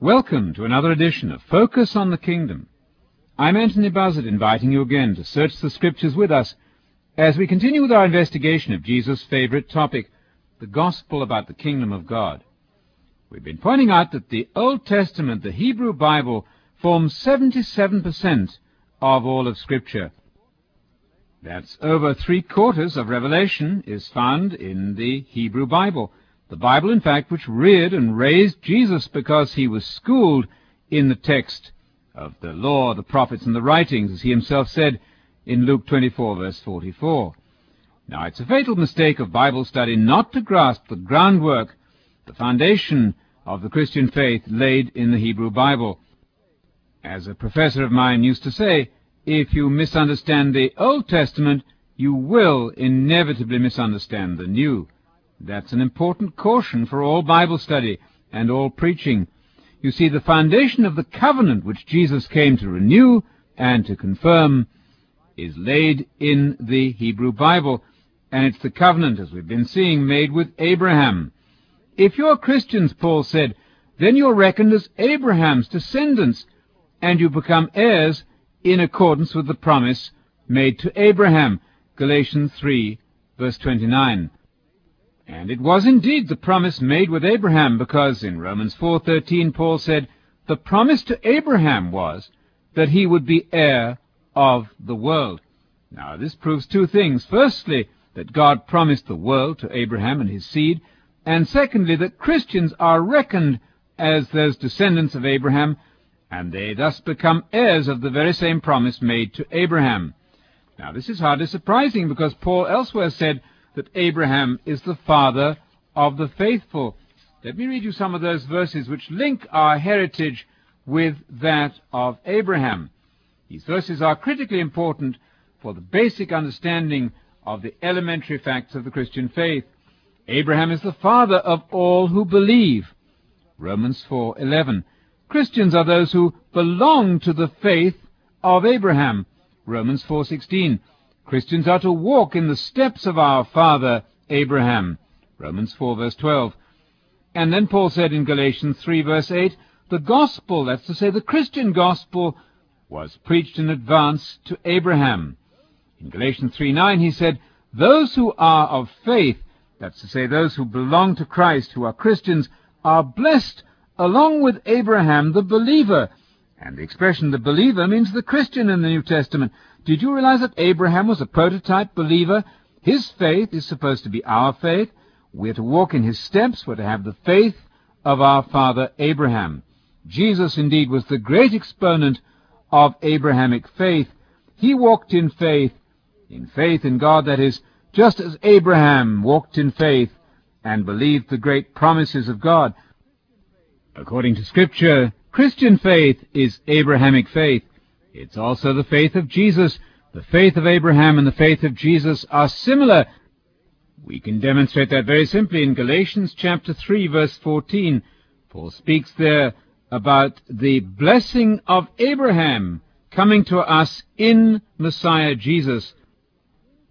Welcome to another edition of Focus on the Kingdom. I'm Anthony Buzzard inviting you again to search the Scriptures with us as we continue with our investigation of Jesus' favorite topic, the Gospel about the Kingdom of God. We've been pointing out that the Old Testament, the Hebrew Bible, forms 77% of all of Scripture. That's over three quarters of Revelation is found in the Hebrew Bible. The Bible, in fact, which reared and raised Jesus because he was schooled in the text of the law, the prophets, and the writings, as he himself said in Luke 24, verse 44. Now, it's a fatal mistake of Bible study not to grasp the groundwork, the foundation of the Christian faith laid in the Hebrew Bible. As a professor of mine used to say, if you misunderstand the Old Testament, you will inevitably misunderstand the New. That's an important caution for all Bible study and all preaching. You see, the foundation of the covenant which Jesus came to renew and to confirm is laid in the Hebrew Bible, and it's the covenant, as we've been seeing, made with Abraham. If you're Christians, Paul said, then you're reckoned as Abraham's descendants, and you become heirs in accordance with the promise made to Abraham. Galatians 3, verse 29. And it was indeed the promise made with Abraham, because in Romans 4.13 Paul said, The promise to Abraham was that he would be heir of the world. Now this proves two things. Firstly, that God promised the world to Abraham and his seed, and secondly, that Christians are reckoned as those descendants of Abraham and they thus become heirs of the very same promise made to Abraham. Now, this is hardly surprising because Paul elsewhere said that Abraham is the father of the faithful. Let me read you some of those verses which link our heritage with that of Abraham. These verses are critically important for the basic understanding of the elementary facts of the Christian faith. Abraham is the father of all who believe. Romans 4:11. Christians are those who belong to the faith of Abraham. Romans 4:16. Christians are to walk in the steps of our father Abraham. Romans 4 verse 12. And then Paul said in Galatians 3 verse 8, the gospel, that's to say the Christian gospel, was preached in advance to Abraham. In Galatians 3 9 he said, those who are of faith, that's to say those who belong to Christ, who are Christians, are blessed along with Abraham the believer. And the expression the believer means the Christian in the New Testament. Did you realize that Abraham was a prototype believer? His faith is supposed to be our faith. We're to walk in his steps. We're to have the faith of our father Abraham. Jesus indeed was the great exponent of Abrahamic faith. He walked in faith, in faith in God, that is, just as Abraham walked in faith and believed the great promises of God. According to Scripture, Christian faith is Abrahamic faith. It's also the faith of Jesus. The faith of Abraham and the faith of Jesus are similar. We can demonstrate that very simply in Galatians chapter 3 verse 14. Paul speaks there about the blessing of Abraham coming to us in Messiah Jesus.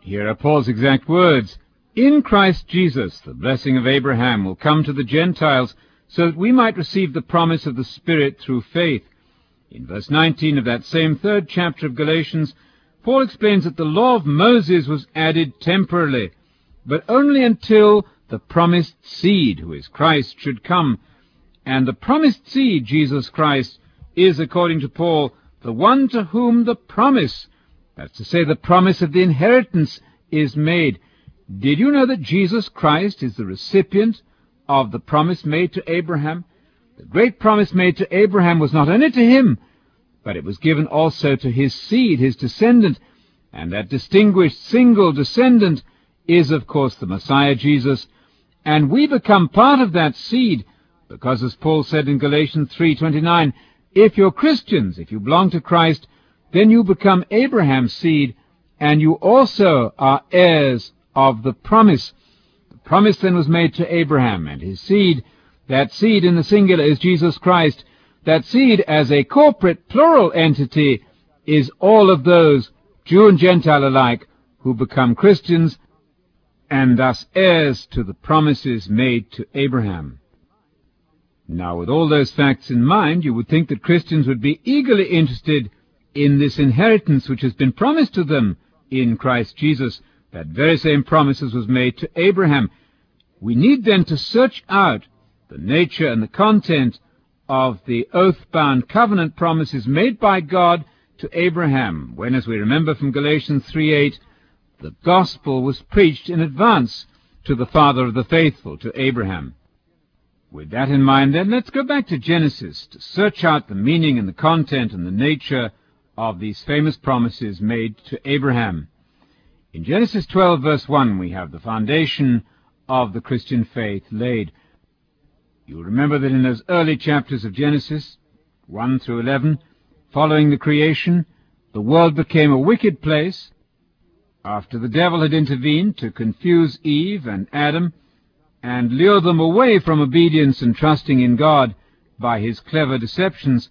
Here are Paul's exact words. In Christ Jesus, the blessing of Abraham will come to the Gentiles so that we might receive the promise of the Spirit through faith. In verse 19 of that same third chapter of Galatians, Paul explains that the law of Moses was added temporarily, but only until the promised seed, who is Christ, should come. And the promised seed, Jesus Christ, is, according to Paul, the one to whom the promise, that's to say, the promise of the inheritance, is made. Did you know that Jesus Christ is the recipient of the promise made to Abraham. The great promise made to Abraham was not only to him, but it was given also to his seed, his descendant, and that distinguished single descendant is, of course, the Messiah Jesus, and we become part of that seed, because as Paul said in Galatians 3.29, if you're Christians, if you belong to Christ, then you become Abraham's seed, and you also are heirs of the promise. Promise then was made to Abraham and his seed. That seed in the singular is Jesus Christ. That seed as a corporate plural entity is all of those, Jew and Gentile alike, who become Christians and thus heirs to the promises made to Abraham. Now, with all those facts in mind, you would think that Christians would be eagerly interested in this inheritance which has been promised to them in Christ Jesus. That very same promises was made to Abraham. We need then to search out the nature and the content of the oath-bound covenant promises made by God to Abraham, when, as we remember from Galatians 3.8, the gospel was preached in advance to the father of the faithful, to Abraham. With that in mind, then, let's go back to Genesis to search out the meaning and the content and the nature of these famous promises made to Abraham. In Genesis 12, verse 1, we have the foundation of the Christian faith laid. You'll remember that in those early chapters of Genesis, 1 through 11, following the creation, the world became a wicked place. After the devil had intervened to confuse Eve and Adam and lure them away from obedience and trusting in God by his clever deceptions,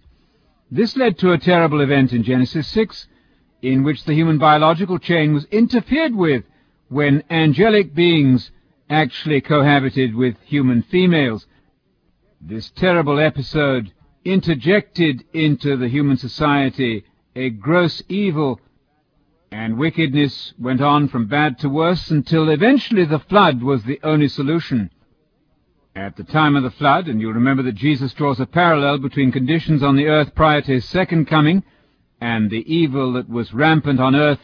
this led to a terrible event in Genesis 6, in which the human biological chain was interfered with when angelic beings actually cohabited with human females. This terrible episode interjected into the human society a gross evil, and wickedness went on from bad to worse until eventually the flood was the only solution. At the time of the flood, and you'll remember that Jesus draws a parallel between conditions on the earth prior to his second coming and the evil that was rampant on earth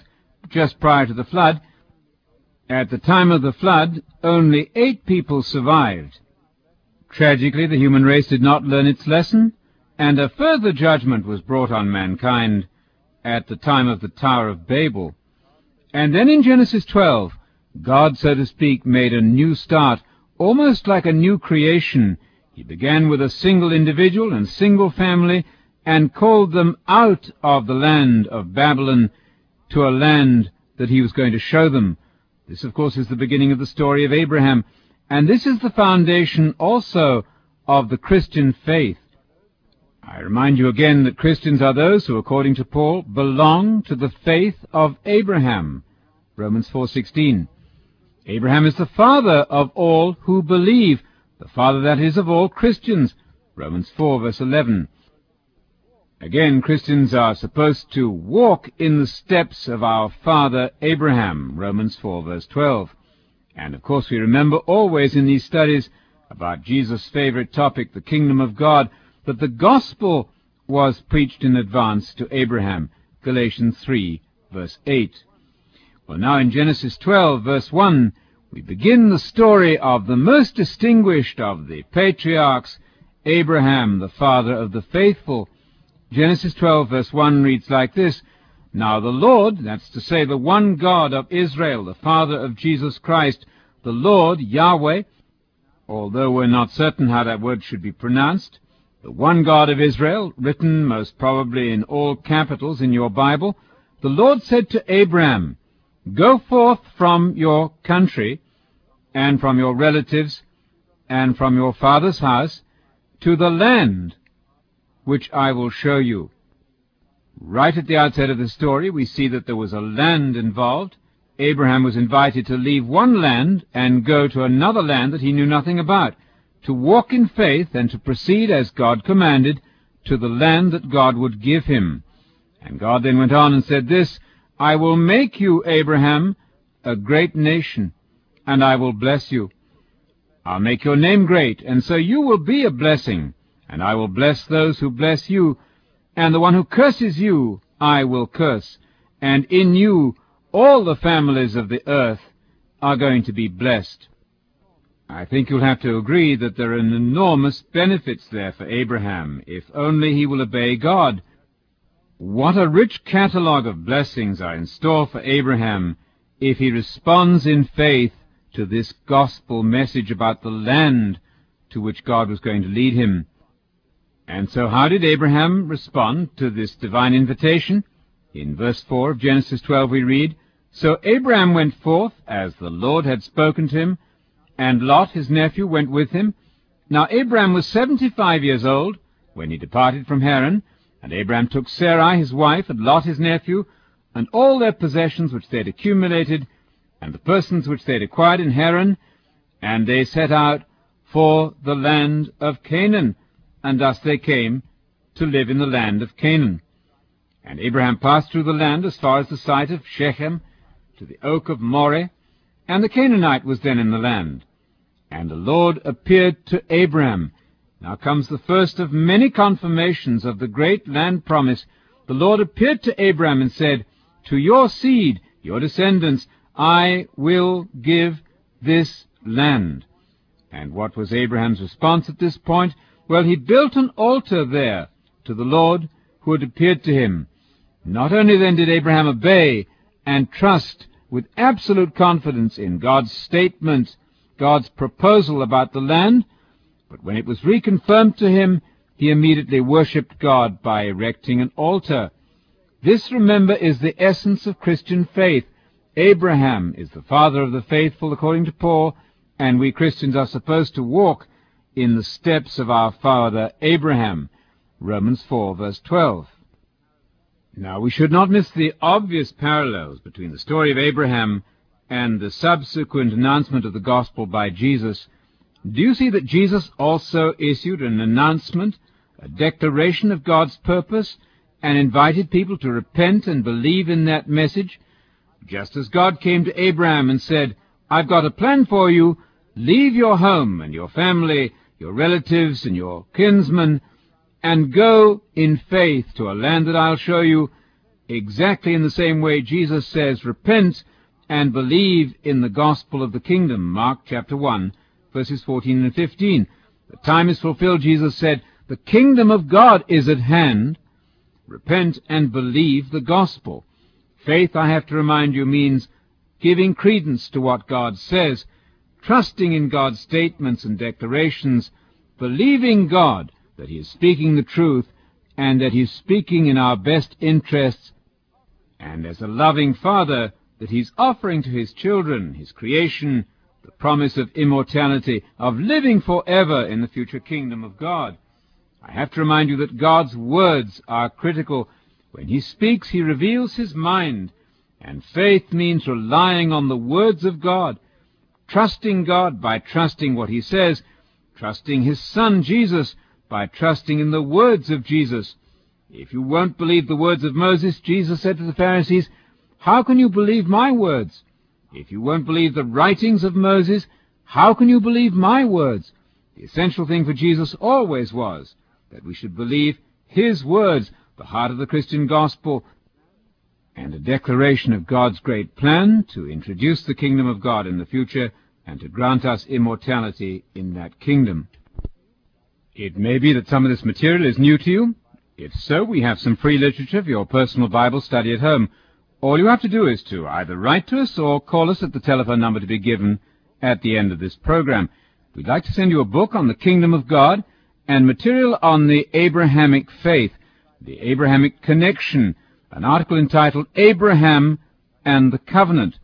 just prior to the flood, at the time of the flood, only eight people survived. Tragically, the human race did not learn its lesson, and a further judgment was brought on mankind at the time of the Tower of Babel. And then in Genesis 12, God, so to speak, made a new start, almost like a new creation. He began with a single individual and single family, and called them out of the land of Babylon to a land that he was going to show them. This, of course, is the beginning of the story of Abraham. And this is the foundation also of the Christian faith. I remind you again that Christians are those who, according to Paul, belong to the faith of Abraham. Romans 4:16. Abraham is the father of all who believe, the father that is of all Christians. Romans 4 verse 11. Again, Christians are supposed to walk in the steps of our father Abraham. Romans 4 verse 12. And of course we remember always in these studies about Jesus' favorite topic, the kingdom of God, that the gospel was preached in advance to Abraham. Galatians 3 verse 8. Well, now in Genesis 12 verse 1, we begin the story of the most distinguished of the patriarchs, Abraham, the father of the faithful. Genesis 12 verse 1 reads like this, now the Lord, that's to say the one God of Israel, the Father of Jesus Christ, the Lord, Yahweh, although we're not certain how that word should be pronounced, the one God of Israel, written most probably in all capitals in your Bible, the Lord said to Abraham, Go forth from your country, and from your relatives, and from your father's house, to the land which I will show you. Right at the outset of the story, we see that there was a land involved. Abraham was invited to leave one land and go to another land that he knew nothing about, to walk in faith and to proceed as God commanded to the land that God would give him. And God then went on and said this, I will make you, Abraham, a great nation, and I will bless you. I'll make your name great, and so you will be a blessing, and I will bless those who bless you, and the one who curses you I will curse, and in you all the families of the earth are going to be blessed. I think you'll have to agree that there are enormous benefits there for Abraham, if only he will obey God. What a rich catalogue of blessings are in store for Abraham if he responds in faith to this gospel message about the land to which God was going to lead him. And so how did Abraham respond to this divine invitation? In verse 4 of Genesis 12 we read, So Abraham went forth, as the Lord had spoken to him, and Lot his nephew went with him. Now Abraham was seventy-five years old when he departed from Haran, and Abraham took Sarai his wife, and Lot his nephew, and all their possessions which they had accumulated, and the persons which they had acquired in Haran, and they set out for the land of Canaan, and thus they came to live in the land of Canaan. And Abraham passed through the land as far as the site of Shechem, to the oak of Moreh, and the Canaanite was then in the land. And the Lord appeared to Abraham. Now comes the first of many confirmations of the great land promise. The Lord appeared to Abraham and said, To your seed, your descendants, I will give this land. And what was Abraham's response at this point? Well, he built an altar there to the Lord who had appeared to him. Not only then did Abraham obey and trust with absolute confidence in God's statement, God's proposal about the land, but when it was reconfirmed to him, he immediately worshipped God by erecting an altar. This, remember, is the essence of Christian faith. Abraham is the father of the faithful, according to Paul, and we Christians are supposed to walk in the steps of our father Abraham. Romans 4, verse 12. Now, we should not miss the obvious parallels between the story of Abraham and the subsequent announcement of the gospel by Jesus. Do you see that Jesus also issued an announcement, a declaration of God's purpose, and invited people to repent and believe in that message? Just as God came to Abraham and said, I've got a plan for you, leave your home and your family, your relatives and your kinsmen, and go in faith to a land that I'll show you, exactly in the same way Jesus says, repent and believe in the gospel of the kingdom. Mark chapter 1, verses 14 and 15. The time is fulfilled, Jesus said, the kingdom of God is at hand. Repent and believe the gospel. Faith, I have to remind you, means giving credence to what God says, trusting in God's statements and declarations, believing God that He is speaking the truth, and that He is speaking in our best interests, and as a loving Father, that He's offering to His children, His creation, the promise of immortality, of living forever in the future kingdom of God. I have to remind you that God's words are critical. When He speaks, He reveals His mind, and faith means relying on the words of God, trusting God by trusting what He says, trusting His Son Jesus by trusting in the words of Jesus. If you won't believe the words of Moses, Jesus said to the Pharisees, how can you believe my words? If you won't believe the writings of Moses, how can you believe my words? The essential thing for Jesus always was that we should believe his words, the heart of the Christian gospel, and a declaration of God's great plan to introduce the kingdom of God in the future and to grant us immortality in that kingdom. It may be that some of this material is new to you. If so, we have some free literature for your personal Bible study at home. All you have to do is to either write to us or call us at the telephone number to be given at the end of this program. We'd like to send you a book on the kingdom of God and material on the Abrahamic faith, the Abrahamic connection, an article entitled Abraham and the Covenant.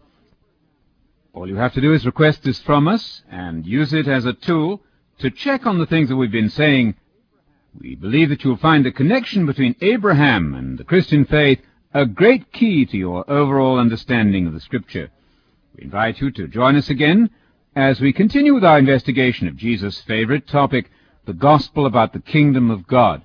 All you have to do is request this from us and use it as a tool to check on the things that we've been saying, we believe that you'll find the connection between Abraham and the Christian faith a great key to your overall understanding of the Scripture. We invite you to join us again as we continue with our investigation of Jesus' favorite topic, the gospel about the kingdom of God.